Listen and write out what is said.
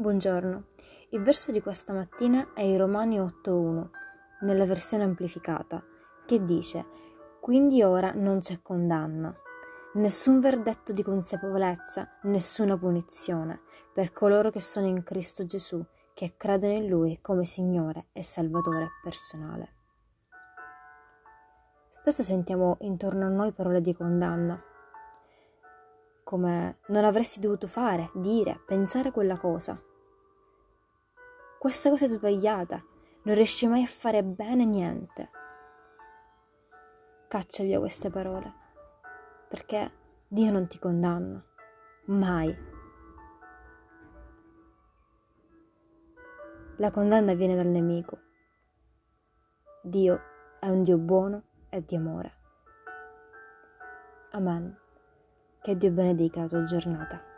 Buongiorno, il verso di questa mattina è in Romani 8.1, nella versione amplificata, che dice Quindi ora non c'è condanna, nessun verdetto di consapevolezza, nessuna punizione per coloro che sono in Cristo Gesù, che credono in Lui come Signore e Salvatore personale. Spesso sentiamo intorno a noi parole di condanna, come non avresti dovuto fare, dire, pensare quella cosa questa cosa è sbagliata, non riesci mai a fare bene niente. Caccia via queste parole, perché Dio non ti condanna, mai. La condanna viene dal nemico. Dio è un Dio buono e di amore. Amen. Che Dio benedica la tua giornata.